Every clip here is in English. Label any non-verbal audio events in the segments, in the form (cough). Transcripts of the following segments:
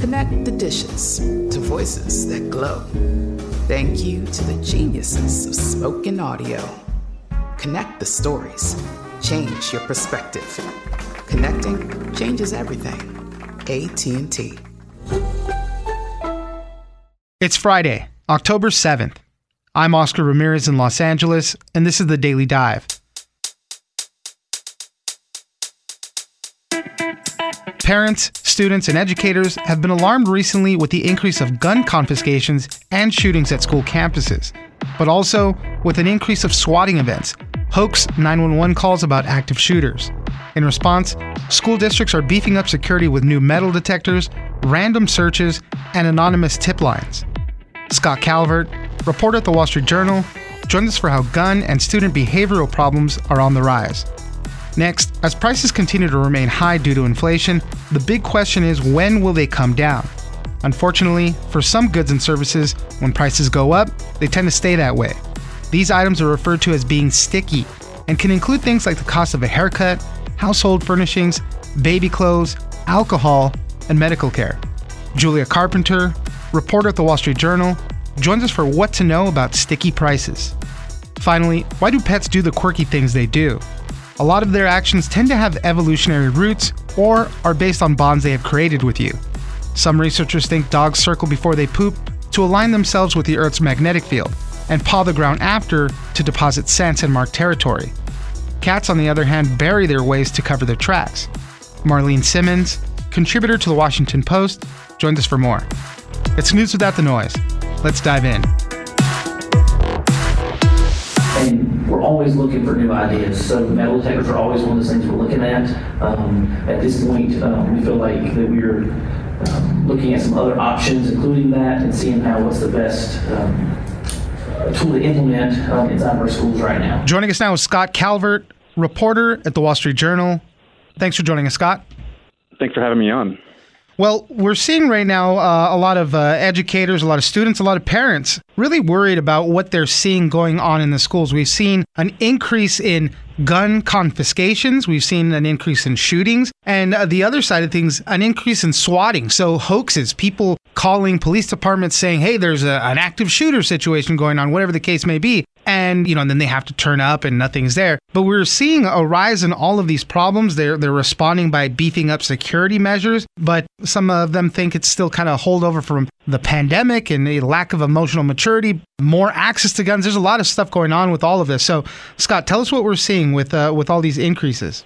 Connect the dishes to voices that glow. Thank you to the geniuses of spoken audio. Connect the stories. Change your perspective. Connecting changes everything. AT&T. It's Friday, October 7th. I'm Oscar Ramirez in Los Angeles, and this is the Daily Dive. Parents, students, and educators have been alarmed recently with the increase of gun confiscations and shootings at school campuses, but also with an increase of swatting events, hoax 911 calls about active shooters. In response, school districts are beefing up security with new metal detectors, random searches, and anonymous tip lines. Scott Calvert, reporter at the Wall Street Journal, joins us for how gun and student behavioral problems are on the rise. Next, as prices continue to remain high due to inflation, the big question is when will they come down? Unfortunately, for some goods and services, when prices go up, they tend to stay that way. These items are referred to as being sticky and can include things like the cost of a haircut, household furnishings, baby clothes, alcohol, and medical care. Julia Carpenter, reporter at the Wall Street Journal, joins us for what to know about sticky prices. Finally, why do pets do the quirky things they do? A lot of their actions tend to have evolutionary roots or are based on bonds they have created with you. Some researchers think dogs circle before they poop to align themselves with the Earth's magnetic field and paw the ground after to deposit scents and mark territory. Cats, on the other hand, bury their waste to cover their tracks. Marlene Cimons, contributor to the Washington Post, joins us for more. It's news without the noise. Let's dive in. We're always looking for new ideas. So metal detectors are always one of those things we're looking at. Um, at this point, um, we feel like that we're um, looking at some other options, including that, and seeing how what's the best um, uh, tool to implement um, inside of our schools right now. Joining us now is Scott Calvert, reporter at the Wall Street Journal. Thanks for joining us, Scott. Thanks for having me on. Well, we're seeing right now uh, a lot of uh, educators, a lot of students, a lot of parents really worried about what they're seeing going on in the schools. We've seen an increase in gun confiscations, we've seen an increase in shootings, and uh, the other side of things, an increase in swatting. So, hoaxes, people calling police departments saying, hey, there's a, an active shooter situation going on, whatever the case may be. And, you know, and then they have to turn up and nothing's there. But we're seeing a rise in all of these problems. They're, they're responding by beefing up security measures, but some of them think it's still kind of holdover from the pandemic and a lack of emotional maturity, more access to guns. There's a lot of stuff going on with all of this. So, Scott, tell us what we're seeing with, uh, with all these increases.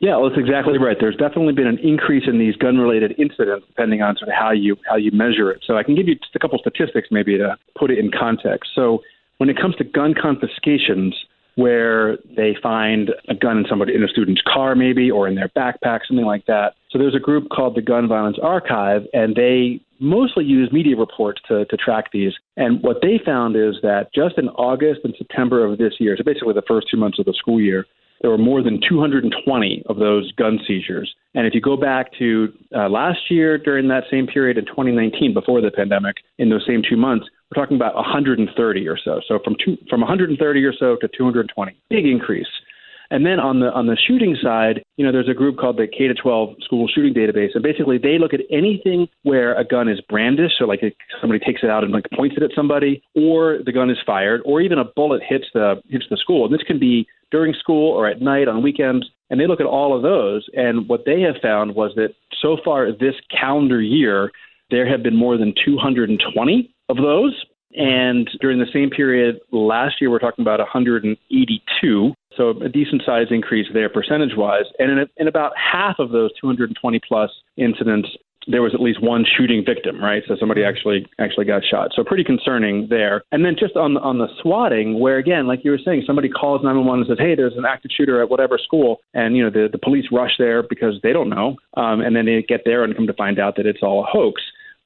Yeah, well, that's exactly right. There's definitely been an increase in these gun-related incidents, depending on sort of how you how you measure it. So I can give you just a couple statistics, maybe to put it in context. So when it comes to gun confiscations, where they find a gun in somebody in a student's car, maybe, or in their backpack, something like that. So there's a group called the Gun Violence Archive, and they mostly use media reports to, to track these. And what they found is that just in August and September of this year, so basically the first two months of the school year, there were more than 220 of those gun seizures. And if you go back to uh, last year during that same period in 2019, before the pandemic, in those same two months, we're talking about 130 or so. So from two, from 130 or so to 220, big increase. And then on the on the shooting side, you know, there's a group called the K to 12 School Shooting Database, and basically they look at anything where a gun is brandished, so like somebody takes it out and like points it at somebody, or the gun is fired, or even a bullet hits the hits the school. And this can be during school or at night on weekends. And they look at all of those, and what they have found was that so far this calendar year, there have been more than 220 of those. And during the same period last year, we're talking about 182. So a decent size increase there percentage wise. And in, a, in about half of those 220 plus incidents, there was at least one shooting victim, right? So somebody actually actually got shot. So pretty concerning there. And then just on on the swatting, where again, like you were saying, somebody calls 911 and says, "Hey, there's an active shooter at whatever school," and you know the the police rush there because they don't know, um, and then they get there and come to find out that it's all a hoax.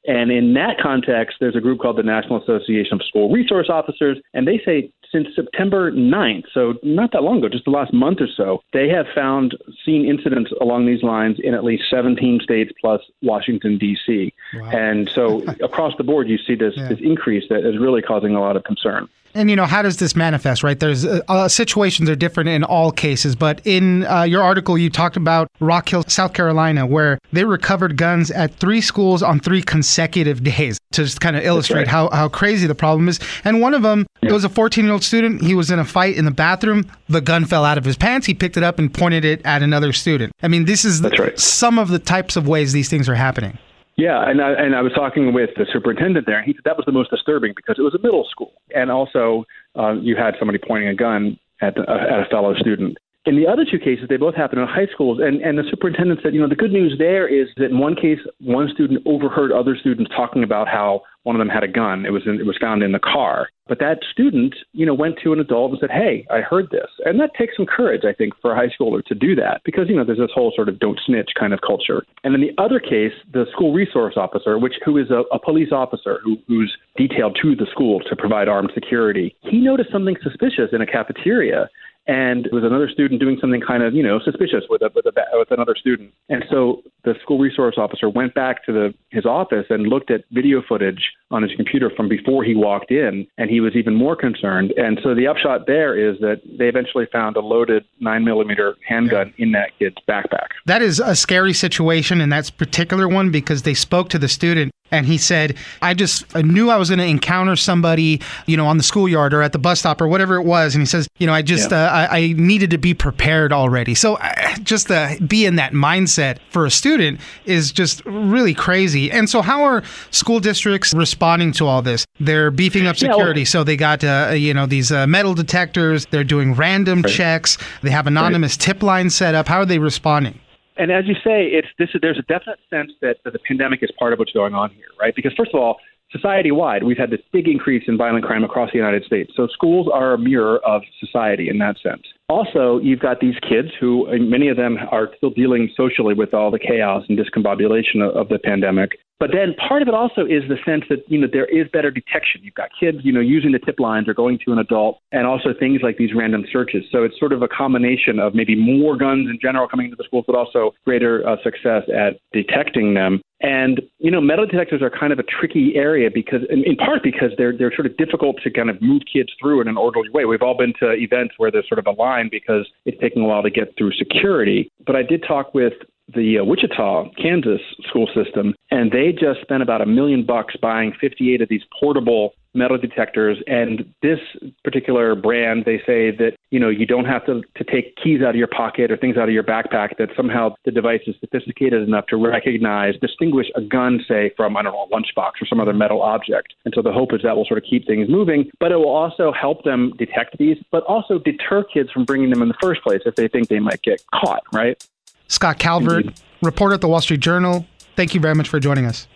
And in that context, there's a group called the National Association of School Resource Officers, and they say since September 9th, so not that long ago, just the last month or so, they have found seen incidents along these lines in at least 17 states plus Washington D.C. Wow. And so (laughs) across the board, you see this yeah. this increase that is really causing a lot of concern. And you know, how does this manifest? Right, there's uh, uh, situations are different in all cases, but in uh, your article, you talked about Rock Hill, South Carolina, where they recovered guns at three schools on three consecutive (laughs) days to just kind of illustrate right. how, how crazy the problem is. And one of them, yeah. it was a 14 year old student. He was in a fight in the bathroom. The gun fell out of his pants. He picked it up and pointed it at another student. I mean, this is right. some of the types of ways these things are happening. Yeah, and I, and I was talking with the superintendent there, and he said that was the most disturbing because it was a middle school, and also uh, you had somebody pointing a gun at, the, uh, at a fellow student. In the other two cases, they both happened in high schools, and, and the superintendent said, you know, the good news there is that in one case, one student overheard other students talking about how one of them had a gun. It was in, it was found in the car. But that student, you know, went to an adult and said, "Hey, I heard this," and that takes some courage, I think, for a high schooler to do that because you know there's this whole sort of "don't snitch" kind of culture. And in the other case, the school resource officer, which who is a, a police officer who, who's detailed to the school to provide armed security, he noticed something suspicious in a cafeteria and it was another student doing something kind of you know suspicious with a, with, a, with another student. And so the school resource officer went back to the his office and looked at video footage on his computer from before he walked in, and he was even more concerned. And so the upshot there is that they eventually found a loaded nine millimeter handgun in that kid's backpack. That is a scary situation in that particular one because they spoke to the student and he said, I just I knew I was going to encounter somebody, you know, on the schoolyard or at the bus stop or whatever it was. And he says, you know, I just, yeah. uh, I, I, needed to be prepared already. So uh, just to be in that mindset for a student is just really crazy. And so, how are school districts responding to all this? They're beefing up security. So they got, uh, you know, these uh, metal detectors, they're doing random right. checks, they have anonymous right. tip lines set up. How are they responding? and as you say, it's this. There's a definite sense that, that the pandemic is part of what's going on here, right? Because first of all, society wide, we've had this big increase in violent crime across the United States. So schools are a mirror of society in that sense. Also, you've got these kids who, many of them are still dealing socially with all the chaos and discombobulation of, of the pandemic. But then part of it also is the sense that you know there is better detection. You've got kids, you know, using the tip lines or going to an adult, and also things like these random searches. So it's sort of a combination of maybe more guns in general coming into the schools, but also greater uh, success at detecting them. And you know, metal detectors are kind of a tricky area because, in, part, because they're they're sort of difficult to kind of move kids through in an orderly way. We've all been to events where there's sort of a line because it's taking a while to get through security. But I did talk with the uh, Wichita, Kansas school system, and they just spent about a million bucks buying 58 of these portable metal detectors. And this particular brand, they say that you know you don't have to to take keys out of your pocket or things out of your backpack. That somehow the device is sophisticated enough to recognize, distinguish a gun, say from I don't know a lunchbox or some other metal object. And so the hope is that will sort of keep things moving, but it will also help them detect these, but also deter kids from bringing them in the first place if they think they might get caught. Right. Scott Calvert, Indeed. reporter at the Wall Street Journal. Thank you very much for joining us.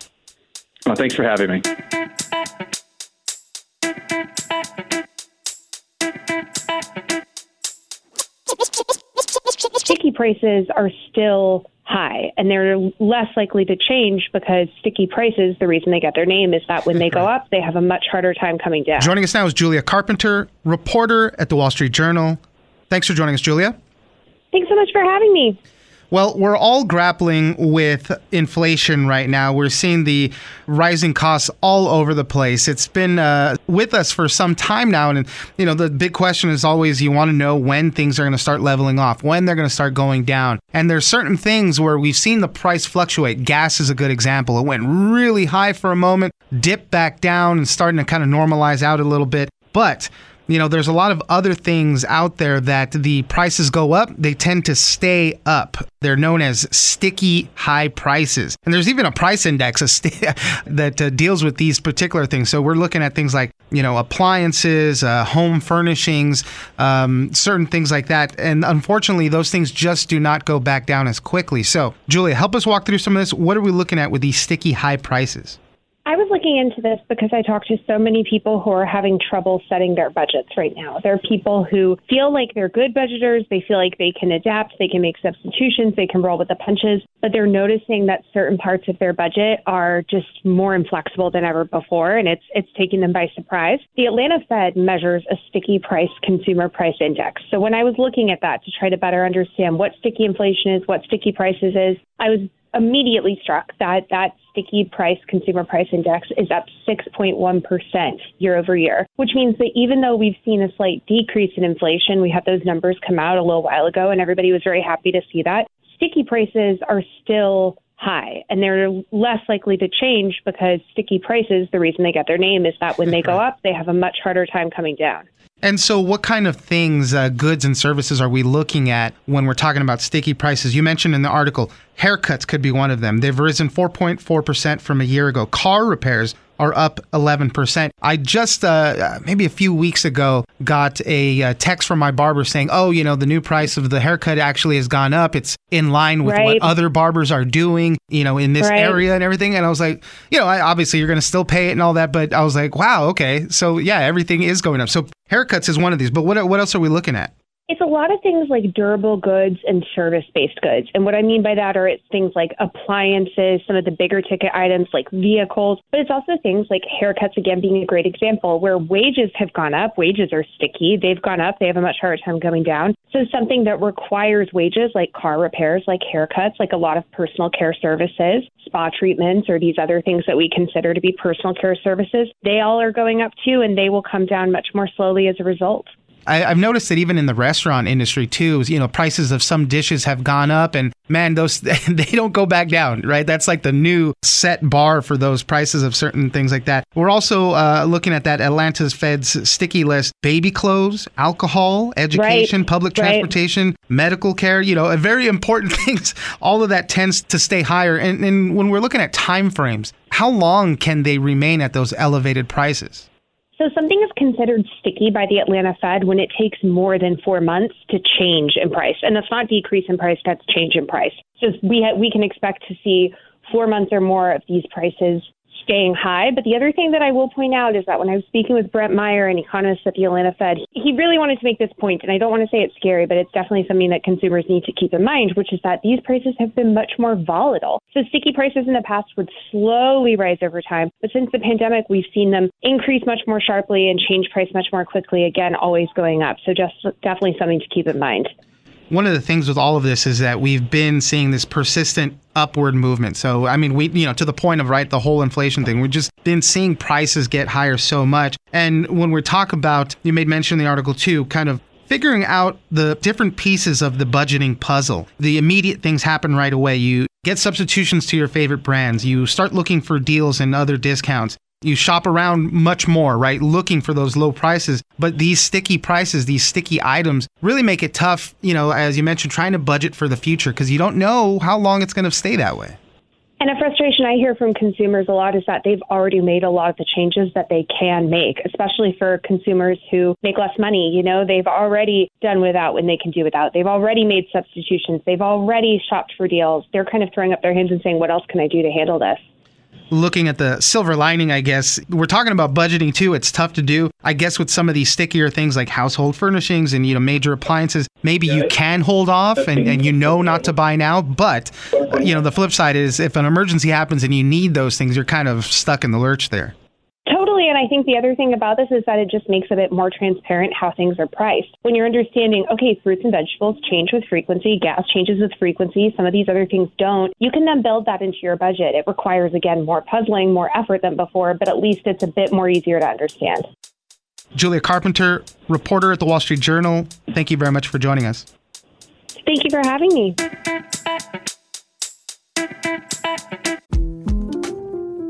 Well, thanks for having me. Sticky prices are still high and they're less likely to change because sticky prices, the reason they get their name is that when they go up, they have a much harder time coming down. Joining us now is Julia Carpenter, reporter at the Wall Street Journal. Thanks for joining us, Julia. Thanks so much for having me. Well, we're all grappling with inflation right now. We're seeing the rising costs all over the place. It's been uh, with us for some time now, and you know the big question is always you want to know when things are going to start leveling off, when they're going to start going down. And there's certain things where we've seen the price fluctuate. Gas is a good example. It went really high for a moment, dipped back down, and starting to kind of normalize out a little bit, but you know, there's a lot of other things out there that the prices go up, they tend to stay up. They're known as sticky high prices. And there's even a price index (laughs) that uh, deals with these particular things. So we're looking at things like, you know, appliances, uh, home furnishings, um, certain things like that. And unfortunately, those things just do not go back down as quickly. So, Julia, help us walk through some of this. What are we looking at with these sticky high prices? I was looking into this because I talk to so many people who are having trouble setting their budgets right now. There are people who feel like they're good budgeters, they feel like they can adapt, they can make substitutions, they can roll with the punches, but they're noticing that certain parts of their budget are just more inflexible than ever before and it's it's taking them by surprise. The Atlanta Fed measures a sticky price consumer price index. So when I was looking at that to try to better understand what sticky inflation is, what sticky prices is, I was immediately struck that that sticky price consumer price index is up 6.1% year over year, which means that even though we've seen a slight decrease in inflation, we had those numbers come out a little while ago and everybody was very happy to see that. Sticky prices are still high and they're less likely to change because sticky prices, the reason they get their name is that when they go up, they have a much harder time coming down. And so, what kind of things, uh, goods and services, are we looking at when we're talking about sticky prices? You mentioned in the article haircuts could be one of them. They've risen 4.4% from a year ago. Car repairs are up 11%. I just, uh, maybe a few weeks ago, got a uh, text from my barber saying, oh, you know, the new price of the haircut actually has gone up. It's in line with right. what other barbers are doing, you know, in this right. area and everything. And I was like, you know, I, obviously you're going to still pay it and all that. But I was like, wow, okay. So yeah, everything is going up. So haircuts is one of these. But what, what else are we looking at? It's a lot of things like durable goods and service based goods. And what I mean by that are it's things like appliances, some of the bigger ticket items like vehicles, but it's also things like haircuts, again, being a great example, where wages have gone up. Wages are sticky. They've gone up. They have a much harder time coming down. So something that requires wages like car repairs, like haircuts, like a lot of personal care services, spa treatments, or these other things that we consider to be personal care services, they all are going up too, and they will come down much more slowly as a result. I, have noticed that even in the restaurant industry too, you know, prices of some dishes have gone up, and man, those (laughs) they don't go back down, right? That's like the new set bar for those prices of certain things like that. We're also uh, looking at that Atlanta's Fed's sticky list: baby clothes, alcohol, education, right. public transportation, right. medical care. You know, very important (laughs) things. All of that tends to stay higher, and, and when we're looking at time frames, how long can they remain at those elevated prices? So something is considered sticky by the Atlanta Fed when it takes more than four months to change in price, and that's not decrease in price; that's change in price. So we ha- we can expect to see four months or more of these prices staying high. But the other thing that I will point out is that when I was speaking with Brent Meyer, an economist at the Atlanta Fed, he really wanted to make this point, and I don't want to say it's scary, but it's definitely something that consumers need to keep in mind, which is that these prices have been much more volatile. So sticky prices in the past would slowly rise over time, but since the pandemic, we've seen them increase much more sharply and change price much more quickly, again, always going up. So just definitely something to keep in mind one of the things with all of this is that we've been seeing this persistent upward movement. So, I mean, we, you know, to the point of, right, the whole inflation thing, we've just been seeing prices get higher so much. And when we talk about, you made mention in the article too, kind of figuring out the different pieces of the budgeting puzzle. The immediate things happen right away. You get substitutions to your favorite brands. You start looking for deals and other discounts you shop around much more, right? Looking for those low prices. But these sticky prices, these sticky items really make it tough, you know, as you mentioned, trying to budget for the future because you don't know how long it's going to stay that way. And a frustration I hear from consumers a lot is that they've already made a lot of the changes that they can make, especially for consumers who make less money. You know, they've already done without when they can do without. They've already made substitutions. They've already shopped for deals. They're kind of throwing up their hands and saying, what else can I do to handle this? Looking at the silver lining, I guess, we're talking about budgeting too. It's tough to do. I guess with some of these stickier things like household furnishings and, you know, major appliances, maybe you can hold off and, and you know not to buy now. But, you know, the flip side is if an emergency happens and you need those things, you're kind of stuck in the lurch there. And I think the other thing about this is that it just makes a bit more transparent how things are priced. When you're understanding, okay, fruits and vegetables change with frequency, gas changes with frequency, some of these other things don't, you can then build that into your budget. It requires, again, more puzzling, more effort than before, but at least it's a bit more easier to understand. Julia Carpenter, reporter at the Wall Street Journal, thank you very much for joining us. Thank you for having me.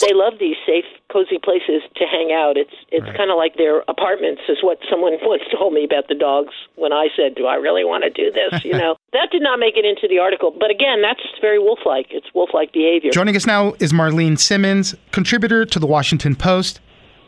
They love these safe, cozy places to hang out. It's it's right. kind of like their apartments, is what someone (laughs) once told me about the dogs when I said, "Do I really want to do this?" You know, (laughs) that did not make it into the article, but again, that's very wolf-like. It's wolf-like behavior. Joining us now is Marlene Cimons, contributor to the Washington Post.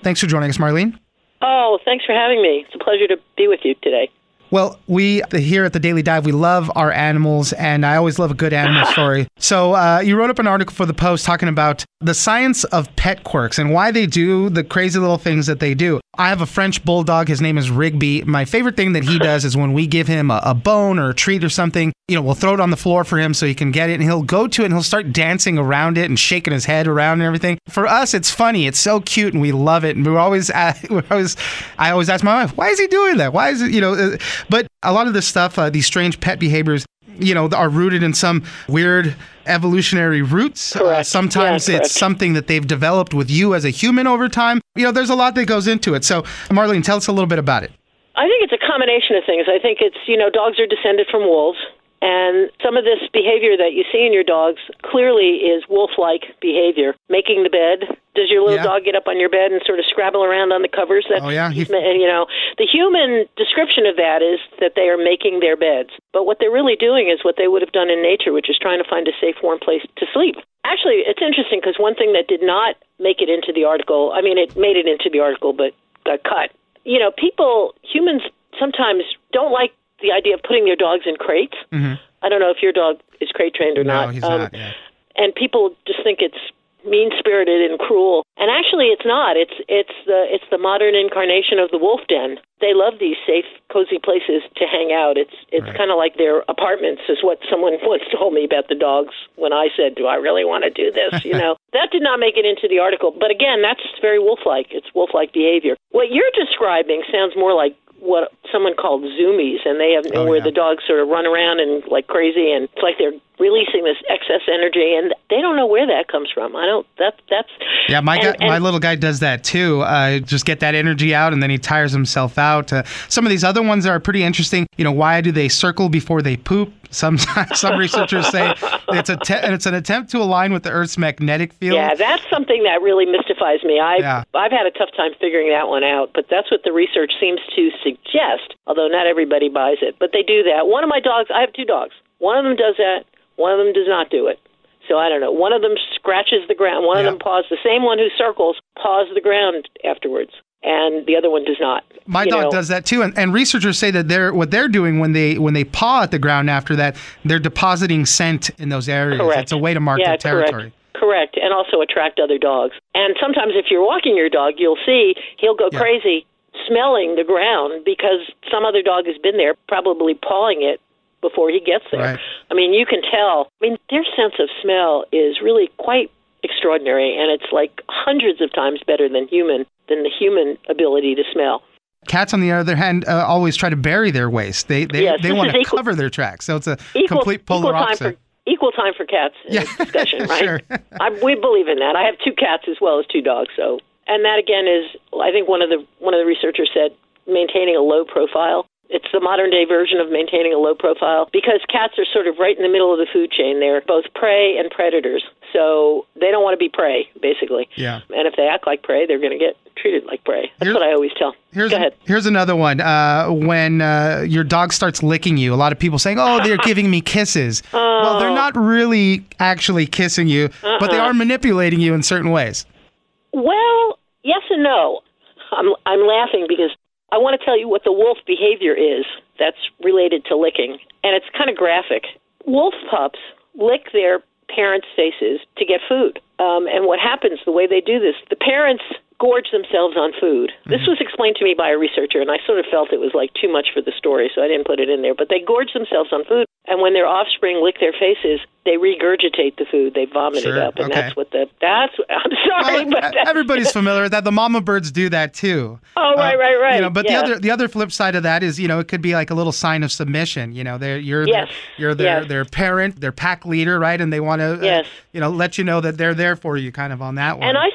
Thanks for joining us, Marlene. Oh, thanks for having me. It's a pleasure to be with you today. Well, we here at the Daily Dive, we love our animals, and I always love a good animal (coughs) story. So, uh, you wrote up an article for the Post talking about the science of pet quirks and why they do the crazy little things that they do. I have a French bulldog. His name is Rigby. My favorite thing that he does is when we give him a, a, bone or a treat or something, you know, we'll throw it on the floor for him so he can get it and he'll go to it and he'll start dancing around it and shaking his head around and everything. For us, it's funny. It's so cute and we love it. And we're always, (laughs) we're always I always ask my wife, why is he doing that? Why is it, you know, uh, but a lot of this stuff, uh, these strange pet behaviors, you know, are rooted in some weird evolutionary roots. Uh, sometimes yeah, it's something that they've developed with you as a human over time. You know, there's a lot that goes into it. So, Marlene, tell us a little bit about it. I think it's a combination of things. I think it's, you know, dogs are descended from wolves. And some of this behavior that you see in your dogs clearly is wolf like behavior. Making the bed. Does your little Yeah. dog get up on your bed and sort of scrabble around on the covers? That's, Oh, yeah? He- you know, the human description of that is that they are making their beds. But what they're really doing is what they would have done in nature, which is trying to find a safe, warm place to sleep. Actually, it's interesting because one thing that did not make it into the article, I mean, it made it into the article, but got cut. You know, people, humans sometimes don't like the idea of putting their dogs in crates. I don't know if your dog is crate trained or Mm-hmm. No, not. he's Um, not. Yeah. and people just think it's mean spirited and cruel. And actually it's not. It's it's the it's the modern incarnation of the wolf den. They love these safe cozy places to hang out. It's it's Right. kind of like their apartments is what someone (laughs) once told me about the dogs when i said do i really want to do this? You know? (laughs) That did not make it into the article. But again that's very wolf like it's wolf like behavior. What you're describing sounds more like what someone called zoomies and they have Oh, where yeah. the dogs sort of run around and like crazy and it's like they're releasing this excess energy and they don't know where that comes from i don't that that's Yeah, my and- guy, my little guy does that too. Uh, just get that energy out, and then he tires himself out. Uh, some of these other ones are pretty interesting. You know, why do they circle before they poop? Some (laughs) some researchers say it's a te- it's an attempt to align with the Earth's magnetic field. yeah that's something that really mystifies me i Yeah. i've had a tough time figuring that one out but that's what the research seems to suggest although not everybody buys it but they do that one of my dogs i have two dogs one of them does that one of them does not do it so I don't know. One of them scratches the ground. One Yeah. of them paws. The same one who circles paws the ground afterwards, and the other one does not. My dog know, does that too, and, and researchers say that they're what they're doing when they when they paw at the ground after that, they're depositing scent in those areas. Correct. It's a way to mark yeah, their territory. Correct. Correct, and also attract other dogs. And sometimes, if you're walking your dog, you'll see he'll go Yeah. crazy smelling the ground because some other dog has been there, probably pawing it before he gets there. Right. I mean, you can tell. I mean, their sense of smell is really quite extraordinary, and it's like hundreds of times better than human than the human ability to smell. Cats, on the other hand, uh, always try to bury their waste. They they, Yes, they want to (laughs) equal- cover their tracks. So it's a equal, complete polar equal time opposite. for equal time for cats in Yeah, this discussion, (laughs) right? sure. I, we believe in that. I have two cats as well as two dogs, so and that again is I think one of the one of the researchers said maintaining a low profile. It's the modern day version of maintaining a low profile because cats are sort of right in the middle of the food chain. They're both prey and predators. So they don't want to be prey, basically. Yeah. And if they act like prey, they're going to get treated like prey. That's Here's- what I always tell. Here's Go ahead. here's another one. Uh, when uh, your dog starts licking you, a lot of people saying, "Oh, they're (laughs) giving me kisses." Well, they're not really actually kissing you, but they Uh-uh. are manipulating you in certain ways. Well, yes and no. I'm I'm laughing because I want to tell you what the wolf behavior is that's related to licking, and it's kind of graphic. Wolf pups lick their parents' faces to get food, um, and what happens the way they do this, the parents gorge themselves on food. This mm-hmm. was explained to me by a researcher, and I sort of felt it was like too much for the story, so I didn't put it in there. But they gorge themselves on food, and when their offspring lick their faces, they regurgitate the food, they vomit Sure, it up, and okay. that's what the that's. (laughs) I'm sorry, Well, but that's, everybody's familiar with that. The mama birds do that too. Oh, right, uh, right, right. You know, but Yeah. the other the other flip side of that is, you know, it could be like a little sign of submission. You know, they're you're Yes, the, you're their yes. their parent, their pack leader, right? And they want to, uh, Yes. you know, let you know that they're there for you, kind of on that one. And I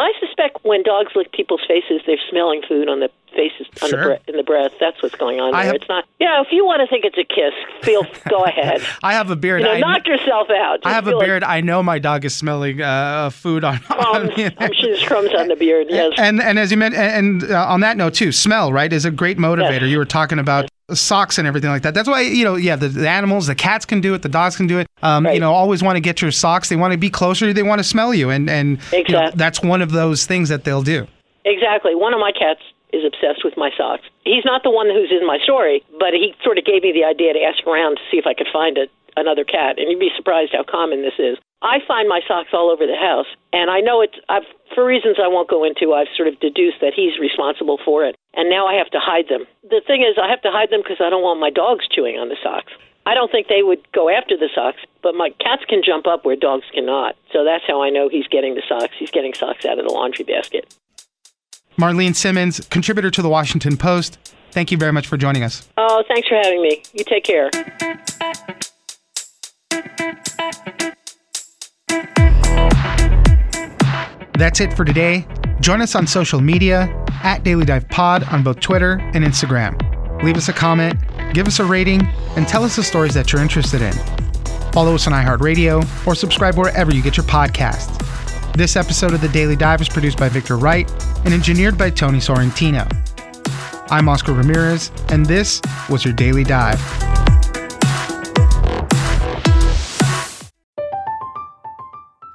I suspect when dogs lick people's faces, they're smelling food on the faces on Sure. the bre- in the breath. That's what's going on there. have- it's not. Yeah, if you want to think it's a kiss, feel go (laughs) ahead. I have a beard. You know, I, knock yourself out. I have a feel like beard. I know my dog is smelling uh, food on, Crumbs. (laughs) I'm sure there's crumbs on the beard. Yes. And and as you meant, and uh, on that note too, smell right is a great motivator. Yes. You were talking about socks and everything like that. That's why you know, yeah, the, the animals, the cats can do it, the dogs can do it. Um, You know, always want to get your socks. They want to be closer. They want to smell you, and and you know, that's one of those things that they'll do. Exactly. One of my cats is obsessed with my socks. He's not the one who's in my story, but he sort of gave me the idea to ask around to see if I could find a, another cat. And you'd be surprised how common this is. I find my socks all over the house, and I know it's I've, for reasons I won't go into. I've sort of deduced that he's responsible for it, and now I have to hide them. The thing is, I have to hide them because I don't want my dogs chewing on the socks. I don't think they would go after the socks, but my cats can jump up where dogs cannot. So that's how I know he's getting the socks. He's getting socks out of the laundry basket. Marlene Cimons, contributor to the Washington Post. Thank you very much for joining us. Oh, thanks for having me. You take care. That's it for today. Join us on social media at Daily Dive Pod on both Twitter and Instagram. Leave us a comment, give us a rating, and tell us the stories that you're interested in. Follow us on iHeartRadio or subscribe wherever you get your podcasts. This episode of The Daily Dive is produced by Victor Wright and engineered by Tony Sorrentino. I'm Oscar Ramirez, and this was your Daily Dive.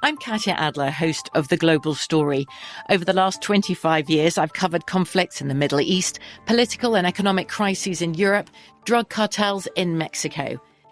I'm Katya Adler, host of The Global Story. Over the last 25 years, I've covered conflicts in the Middle East, political and economic crises in Europe, drug cartels in Mexico.